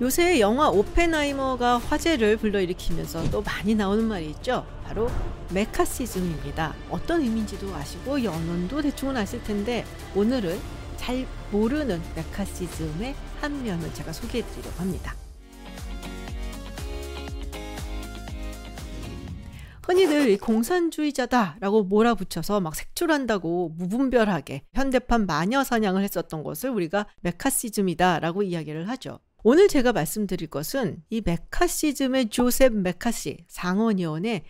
요새 영화 오펜하이머가 화제를 불러일으키면서 또 많이 나오는 말이 있죠. 바로 메카시즘입니다. 어떤 의미인지도 아시고 연원도 대충은 아실 텐데 오늘은 잘 모르는 메카시즘의 한 면을 제가 소개해 드리려고 합니다. 흔히들 공산주의자다라고 몰아붙여서 막 색출한다고 무분별하게 현대판 마녀 사냥을 했었던 것을 우리가 메카시즘이다라고 이야기를 하죠. 오늘 제가 말씀드릴 것은 이 메카시즘의 조셉 메카시 상원의원의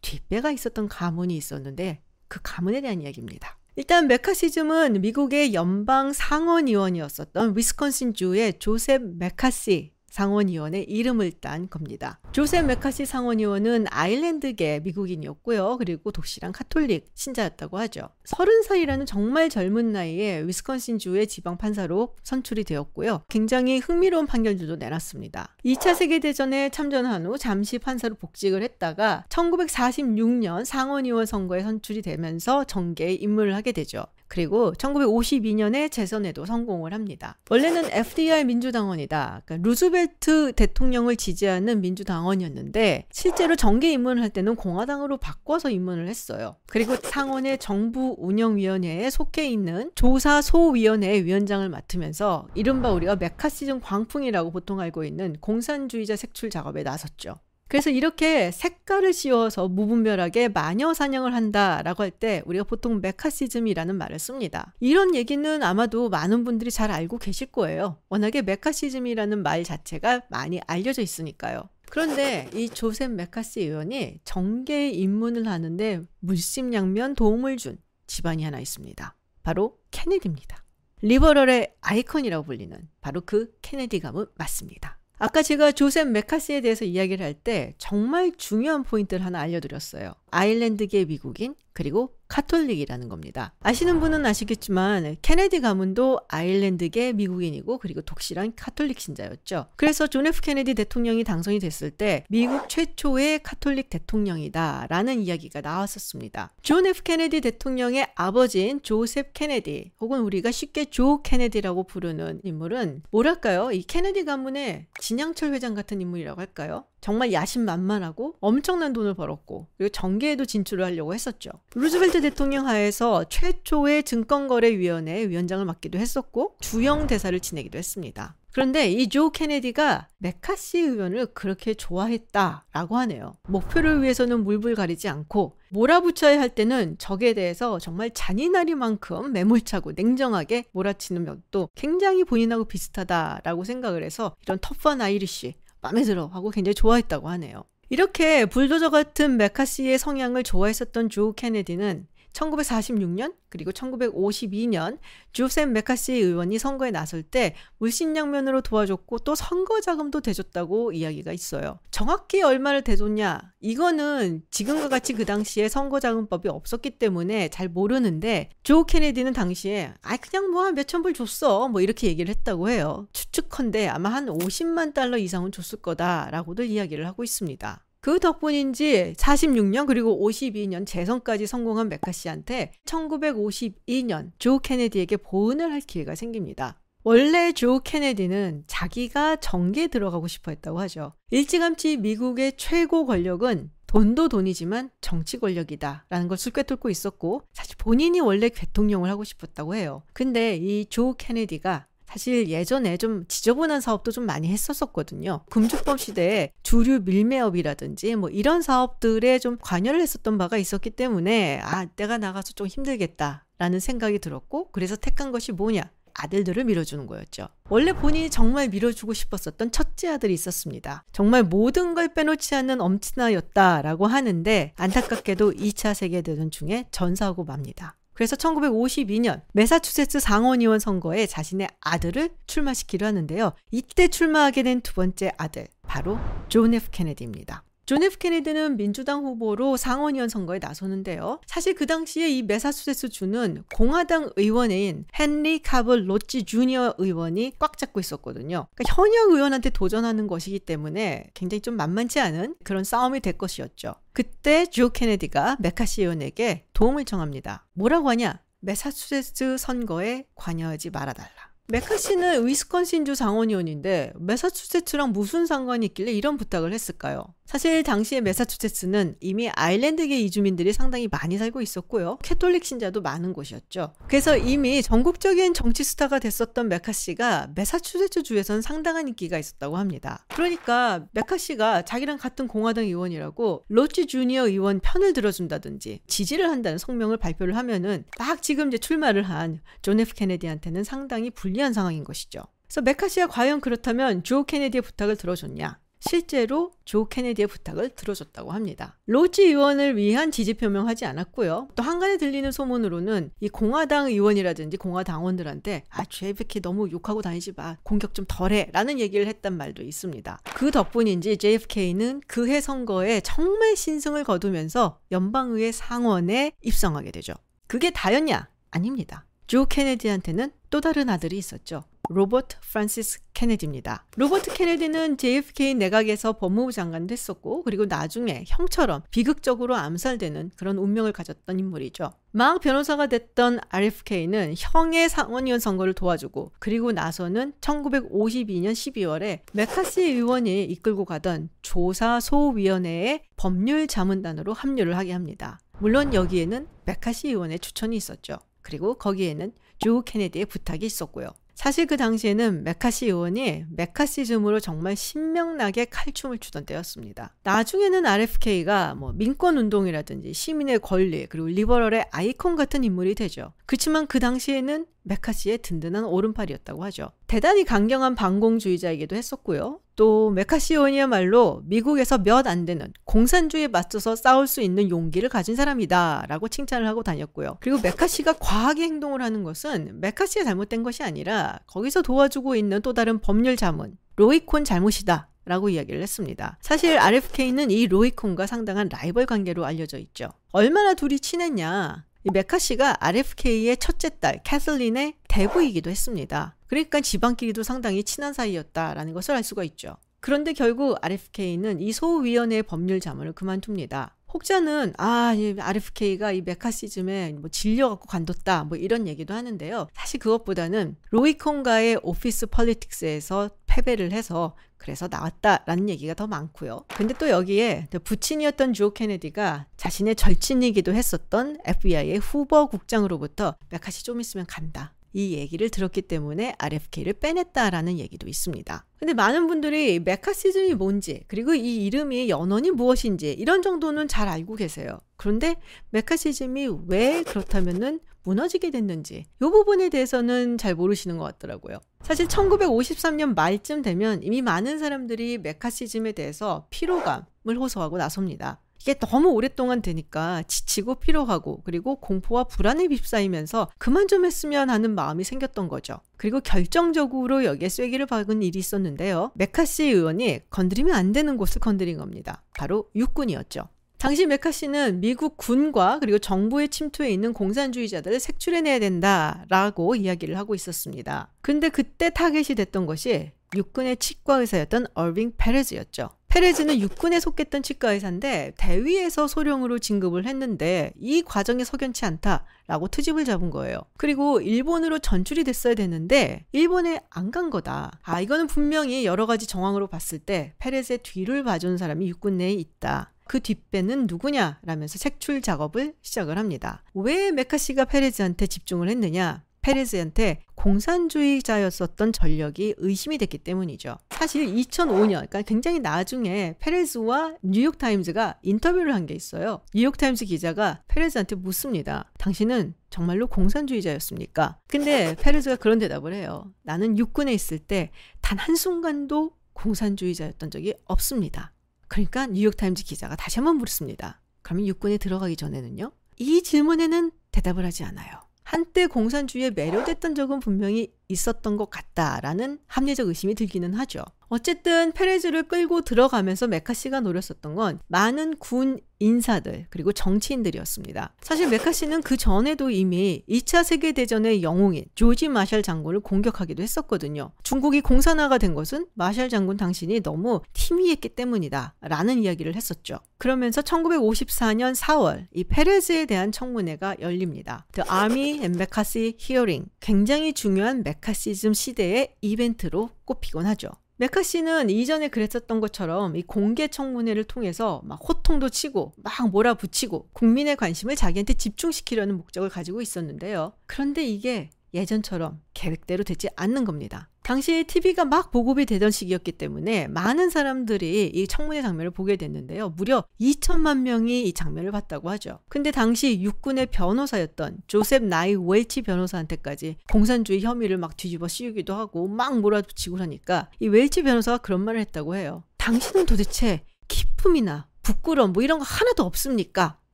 뒷배가 있었던 가문이 있었는데 그 가문에 대한 이야기입니다. 일단 매카시즘은 미국의 연방 상원의원이었었던 위스콘신주의 조셉 매카시 상원의원의 이름을 딴 겁니다. 조셉 매카시 상원의원은 아일랜드계 미국인이었고요. 그리고 독실한 카톨릭 신자였다고 하죠. 30살이라는 정말 젊은 나이에 위스콘신주의 지방판사로 선출이 되었고요. 굉장히 흥미로운 판결들도 내놨습니다. 2차 세계대전에 참전한 후 잠시 판사로 복직을 했다가 1946년 상원의원 선거에 선출이 되면서 정계에 입문을 하게 되죠. 그리고 1952년에 재선에도 성공을 합니다. 원래는 FDR 민주당원이다. 그러니까 루즈벨트 대통령을 지지하는 민주당원이었는데 실제로 정계 입문을 할 때는 공화당으로 바꿔서 입문을 했어요. 그리고 상원의 정부 운영위원회에 속해 있는 조사소위원회 위원장을 맡으면서 이른바 우리가 메카시즘 광풍이라고 보통 알고 있는 공산주의자 색출 작업에 나섰죠. 그래서 이렇게 색깔을 씌워서 무분별하게 마녀 사냥을 한다라고 할 때 우리가 보통 메카시즘이라는 말을 씁니다. 이런 얘기는 아마도 많은 분들이 잘 알고 계실 거예요. 워낙에 메카시즘이라는 말 자체가 많이 알려져 있으니까요. 그런데 이 조셉 메카시 의원이 정계에 입문을 하는데 물심양면 도움을 준 집안이 하나 있습니다. 바로 케네디입니다. liberal의 아이콘이라고 불리는 바로 그 케네디 가문 맞습니다. 아까 제가 조셉 매카시에 대해서 이야기를 할 때 정말 중요한 포인트를 하나 알려드렸어요. 아일랜드계 미국인 그리고 카톨릭이라는 겁니다. 아시는 분은 아시겠지만 케네디 가문도 아일랜드계 미국인이고 그리고 독실한 카톨릭 신자였죠. 그래서 존 F 케네디 대통령이 당선이 됐을 때 미국 최초의 카톨릭 대통령이다라는 이야기가 나왔었습니다. 존 F 케네디 대통령의 아버지인 조셉 케네디 혹은 우리가 쉽게 조 케네디라고 부르는 인물은 뭐랄까요? 이 케네디 가문의 진양철 회장 같은 인물이라고 할까요? 정말 야심만만하고 엄청난 돈을 벌었고 그리고 정계에도 진출을 하려고 했었죠. 루즈벨트 대통령 하에서 최초의 증권거래위원회 위원장을 맡기도 했었고 주영 대사를 지내기도 했습니다. 그런데 이 조 케네디가 매카시 의원을 그렇게 좋아했다라고 하네요. 목표를 위해서는 물불 가리지 않고 몰아붙여야 할 때는 적에 대해서 정말 잔인하리만큼 매몰차고 냉정하게 몰아치는 면도 굉장히 본인하고 비슷하다라고 생각을 해서 이런 터프한 Irish 마음에 들어 하고 굉장히 좋아했다고 하네요. 이렇게 불도저 같은 메카시의 성향을 좋아했었던 조 케네디는 1946년 그리고 1952년 조셉 메카시 의원이 선거에 나설 때 물신양면으로 도와줬고 또 선거 자금도 대줬다고 이야기가 있어요. 정확히 얼마를 대줬냐? 이거는 지금과 같이 그 당시에 선거 자금법이 없었기 때문에 잘 모르는데 조 케네디는 당시에 아 그냥 뭐 몇천 불 줬어 뭐 이렇게 얘기를 했다고 해요. 추측컨대 아마 한 50만 달러 이상은 줬을 거다라고도 이야기를 하고 있습니다. 그 덕분인지 46년 그리고 52년 재선까지 성공한 메카시한테 1952년 조 케네디에게 보은을 할 기회가 생깁니다. 원래 조 케네디는 자기가 정계에 들어가고 싶어 했다고 하죠. 일찌감치 미국의 최고 권력은 돈도 돈이지만 정치 권력이다 라는 걸 술꿰뚫고 있었고 사실 본인이 원래 대통령을 하고 싶었다고 해요. 근데 이 조 케네디가 사실 예전에 좀 지저분한 사업도 좀 많이 했었었거든요. 금주법 시대에 주류 밀매업이라든지 뭐 이런 사업들에 좀 관여를 했었던 바가 있었기 때문에 아, 내가 나가서 좀 힘들겠다라는 생각이 들었고 그래서 택한 것이 뭐냐? 아들들을 밀어주는 거였죠. 원래 본인이 정말 밀어주고 싶었었던 첫째 아들이 있었습니다. 정말 모든 걸 빼놓지 않는 엄친아였다라고 하는데 안타깝게도 2차 세계대전 중에 전사하고 맙니다. 그래서 1952년 메사추세츠 상원의원 선거에 자신의 아들을 출마시키려 하는데요. 이때 출마하게 된 두 번째 아들, 바로 존 F 케네디입니다. 존 F 케네디는 민주당 후보로 상원의원 선거에 나서는데요. 사실 그 당시에 이 메사추세츠 주는 공화당 의원인 헨리 캐벗 로지 주니어 의원이 꽉 잡고 있었거든요. 그러니까 현역 의원한테 도전하는 것이기 때문에 굉장히 좀 만만치 않은 그런 싸움이 될 것이었죠. 그때 조 케네디가 메카시 의원에게 도움을 청합니다. 뭐라고 하냐? 메사추세츠 선거에 관여하지 말아달라. 메카시는 위스콘신주 상원의원인데 메사추세츠랑 무슨 상관이 있길래 이런 부탁을 했을까요? 사실 당시에 메사추세츠는 이미 아일랜드계 이주민들이 상당히 많이 살고 있었고요. 캐톨릭 신자도 많은 곳이었죠. 그래서 이미 전국적인 정치 스타가 됐었던 메카시가 메사추세츠 주에선 상당한 인기가 있었다고 합니다. 그러니까 메카시가 자기랑 같은 공화당 의원이라고 로지 주니어 의원 편을 들어준다든지 지지를 한다는 성명을 발표를 하면은 딱 지금 이제 출마를 한 존 F 케네디한테는 상당히 불리 불리한 상황인 것이죠. 그래서 메카시가 과연 그렇다면 조 케네디의 부탁을 들어줬냐? 실제로 조 케네디의 부탁을 들어줬다고 합니다. 로지 의원을 위한 지지 표명하지 않았고요. 또 항간에 들리는 소문으로는 이 공화당 의원이라든지 공화당원들한테 아 JFK 너무 욕하고 다니지 마 공격 좀 덜해 라는 얘기를 했단 말도 있습니다. 그 덕분인지 JFK는 그해 선거에 정말 신승을 거두면서 연방의회 상원에 입성하게 되죠. 그게 다였냐? 아닙니다. 조 케네디한테는 또 다른 아들이 있었죠. 로버트 프란시스 케네디입니다. 로버트 케네디는 JFK 내각에서 법무부 장관도 했었고 그리고 나중에 형처럼 비극적으로 암살되는 그런 운명을 가졌던 인물이죠. 막 변호사가 됐던 RFK는 형의 상원의원 선거를 도와주고 그리고 나서는 1952년 12월에 메카시 의원이 이끌고 가던 조사소위원회의 법률 자문단으로 합류를 하게 합니다. 물론 여기에는 메카시 의원의 추천이 있었죠. 그리고 거기에는 조 케네디의 부탁이 있었고요. 사실 그 당시에는 메카시 의원이 메카시즘으로 정말 신명나게 칼춤을 추던 때였습니다. 나중에는 RFK가 뭐 민권 운동이라든지 시민의 권리 그리고 리버럴의 아이콘 같은 인물이 되죠. 그렇지만 그 당시에는 메카시의 든든한 오른팔이었다고 하죠. 대단히 강경한 반공주의자이기도 했었고요. 또 메카시 의원이야말로 미국에서 몇 안 되는 공산주의에 맞서서 싸울 수 있는 용기를 가진 사람이다 라고 칭찬을 하고 다녔고요. 그리고 메카시가 과하게 행동을 하는 것은 메카시가 잘못된 것이 아니라 거기서 도와주고 있는 또 다른 법률 자문 로이 콘 잘못이다. 라고 이야기를 했습니다. 사실 RFK는 이 로이 콘과 상당한 라이벌 관계로 알려져 있죠. 얼마나 둘이 친했냐. 이 메카시가 RFK의 첫째 딸 캐슬린의 대부이기도 했습니다. 그러니까 집안끼리도 상당히 친한 사이였다라는 것을 알 수가 있죠. 그런데 결국 RFK는 이 소위원회 법률 자문을 그만둡니다. 혹자는 아, 이 RFK가 이 메카시즘에 뭐 질려갖고 관뒀다 뭐 이런 얘기도 하는데요. 사실 그것보다는 로이 콘과의 office politics에서 패배를 해서 그래서 나왔다라는 얘기가 더 많고요. 근데 또 여기에 부친이었던 조 케네디가 자신의 절친이기도 했었던 FBI의 후버 국장으로부터 메카시 좀 있으면 간다. 이 얘기를 들었기 때문에 RFK를 빼냈다라는 얘기도 있습니다. 근데 많은 분들이 메카시즘이 뭔지, 그리고 이 이름이 연원이 무엇인지 이런 정도는 잘 알고 계세요. 그런데 메카시즘이 왜 그렇다면은 무너지게 됐는지 이 부분에 대해서는 잘 모르시는 것 같더라고요. 사실 1953년 말쯤 되면 이미 많은 사람들이 메카시즘에 대해서 피로감을 호소하고 나섭니다. 이게 너무 오랫동안 되니까 지치고 피로하고 그리고 공포와 불안에 휩싸이면서 그만 좀 했으면 하는 마음이 생겼던 거죠. 그리고 결정적으로 여기에 쐐기를 박은 일이 있었는데요. 메카시 의원이 건드리면 안 되는 곳을 건드린 겁니다. 바로 육군이었죠. 당시 메카시는 미국 군과 그리고 정부에 침투해 있는 공산주의자들을 색출해내야 된다라고 이야기를 하고 있었습니다. 근데 그때 타겟이 됐던 것이 육군의 치과 의사였던 얼빙 페레즈였죠. 페레즈는 육군에 속했던 치과 의사인데 대위에서 소령으로 진급을 했는데 이 과정이 석연치 않다라고 트집을 잡은 거예요. 그리고 일본으로 전출이 됐어야 되는데 일본에 안 간 거다. 아 이거는 분명히 여러 가지 정황으로 봤을 때 페레즈의 뒤를 봐준 사람이 육군 내에 있다. 그 뒷배는 누구냐 라면서 색출 작업을 시작을 합니다. 왜 메카시가 페레즈한테 집중을 했느냐? 페레즈한테 공산주의자였었던 전력이 의심이 됐기 때문이죠. 사실 2005년, 그러니까 굉장히 나중에 페레즈와 뉴욕타임즈가 인터뷰를 한 게 있어요. 뉴욕타임즈 기자가 페레즈한테 묻습니다. 당신은 정말로 공산주의자였습니까? 근데 페레즈가 그런 대답을 해요. 나는 육군에 있을 때 단 한순간도 공산주의자였던 적이 없습니다. 그러니까 뉴욕타임즈 기자가 다시 한번 묻습니다. 그러면 육군에 들어가기 전에는요? 이 질문에는 대답을 하지 않아요. 한때 공산주의에 매료됐던 적은 분명히 있었던 것 같다라는 합리적 의심이 들기는 하죠. 어쨌든 페레즈를 끌고 들어가면서 메카시가 노렸었던 건 많은 군 인사들 그리고 정치인들이었습니다. 사실 메카시는 그 전에도 이미 2차 세계대전의 영웅인 조지 마샬 장군을 공격하기도 했었거든요. 중국이 공산화가 된 것은 마샬 장군 당신이 너무 팀이했기 때문이다 라는 이야기를 했었죠. 그러면서 1954년 4월 이 페레즈에 대한 청문회가 열립니다. The Army and McCarthy Hearing 굉장히 중요한 메 카시즘 시대의 이벤트로 꼽히곤 하죠. 메카시는 이전에 그랬었던 것처럼 이 공개 청문회를 통해서 막 호통도 치고 막 몰아붙이고 국민의 관심을 자기한테 집중시키려는 목적을 가지고 있었는데요. 그런데 이게 예전처럼 계획대로 되지 않는 겁니다. 당시 TV가 막 보급이 되던 시기였기 때문에 많은 사람들이 이 청문회 장면을 보게 됐는데요. 무려 2천만 명이 이 장면을 봤다고 하죠. 근데 당시 육군의 변호사였던 조셉 나이 웰치 변호사한테까지 공산주의 혐의를 막 뒤집어 씌우기도 하고 막 몰아붙이고 하니까 이 웰치 변호사가 그런 말을 했다고 해요. 당신은 도대체 기쁨이나 부끄러움 뭐 이런 거 하나도 없습니까?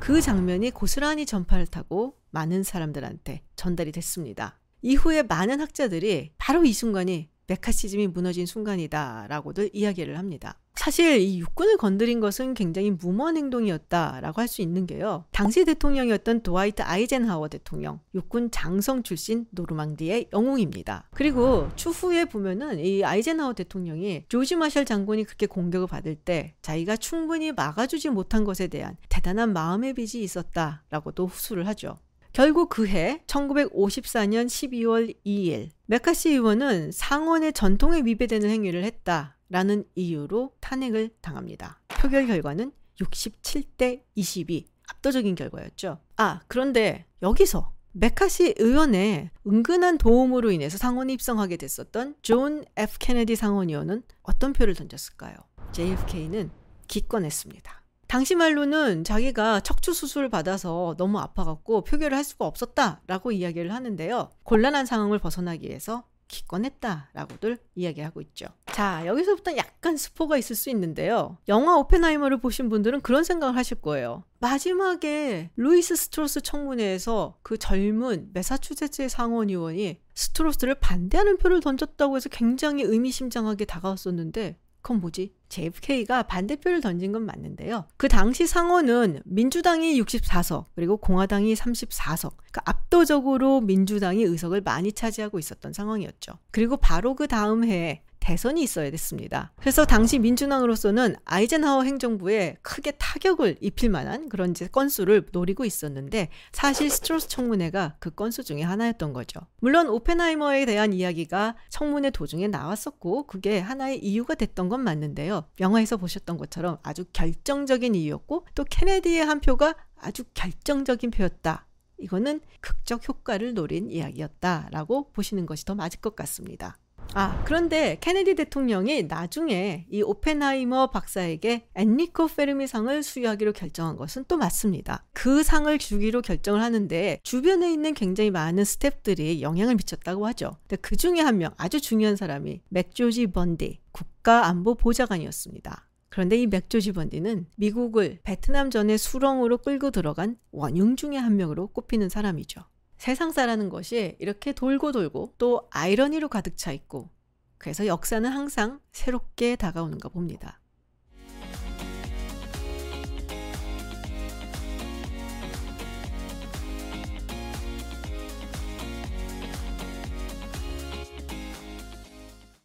그 장면이 고스란히 전파를 타고 많은 사람들한테 전달이 됐습니다. 이후에 많은 학자들이 바로 이 순간이 메카시즘이 무너진 순간이다라고들 이야기를 합니다. 사실 이 육군을 건드린 것은 굉장히 무모한 행동이었다라고 할 수 있는 게요. 당시 대통령이었던 도와이트 아이젠하워 대통령, 육군 장성 출신 노르망디의 영웅입니다. 그리고 추후에 보면은 이 아이젠하워 대통령이 조지 마셜 장군이 그렇게 공격을 받을 때 자기가 충분히 막아주지 못한 것에 대한 대단한 마음의 빚이 있었다라고도 후술을 하죠. 결국 그해 1954년 12월 2일 메카시 의원은 상원의 전통에 위배되는 행위를 했다라는 이유로 탄핵을 당합니다. 표결 결과는 67대 22 압도적인 결과였죠. 아 그런데 여기서 메카시 의원의 은근한 도움으로 인해서 상원에 입성하게 됐었던 존 F 케네디 상원 의원은 어떤 표를 던졌을까요? JFK는 기권했습니다. 당시 말로는 자기가 척추 수술을 받아서 너무 아파갖고 표결을 할 수가 없었다라고 이야기를 하는데요. 곤란한 상황을 벗어나기 위해서 기권했다라고들 이야기하고 있죠. 자, 여기서부터 약간 스포가 있을 수 있는데요. 영화 오펜하이머를 보신 분들은 그런 생각을 하실 거예요. 마지막에 루이스 스트로스 청문회에서 그 젊은 메사추세츠의 상원 의원이 스트로스를 반대하는 표를 던졌다고 해서 굉장히 의미심장하게 다가왔었는데 그건 뭐지? JFK가 반대표를 던진 건 맞는데요. 그 당시 상원은 민주당이 64석, 그리고 공화당이 34석. 그러니까 압도적으로 민주당이 의석을 많이 차지하고 있었던 상황이었죠. 그리고 바로 그 다음 해에 대선이 있어야 됐습니다. 그래서 당시 민주당으로서는 아이젠하워 행정부에 크게 타격을 입힐 만한 그런 건수를 노리고 있었는데 사실 스트로스 청문회가 그 건수 중에 하나였던 거죠. 물론 오펜하이머에 대한 이야기가 청문회 도중에 나왔었고 그게 하나의 이유가 됐던 건 맞는데요. 영화에서 보셨던 것처럼 아주 결정적인 이유였고 또 케네디의 한 표가 아주 결정적인 표였다. 이거는 극적 효과를 노린 이야기였다라고 보시는 것이 더 맞을 것 같습니다. 아, 그런데 케네디 대통령이 나중에 이 오펜하이머 박사에게 엔리코 페르미상을 수여하기로 결정한 것은 또 맞습니다. 그 상을 주기로 결정을 하는데 주변에 있는 굉장히 많은 스탭들이 영향을 미쳤다고 하죠. 근데 그 중에 한 명 아주 중요한 사람이 맥조지 번디 국가안보보좌관이었습니다. 그런데 이 맥조지 번디는 미국을 베트남전의 수렁으로 끌고 들어간 원흉 중의 한 명으로 꼽히는 사람이죠. 세상사라는 것이 이렇게 돌고 돌고 또 아이러니로 가득 차 있고 그래서 역사는 항상 새롭게 다가오는가 봅니다.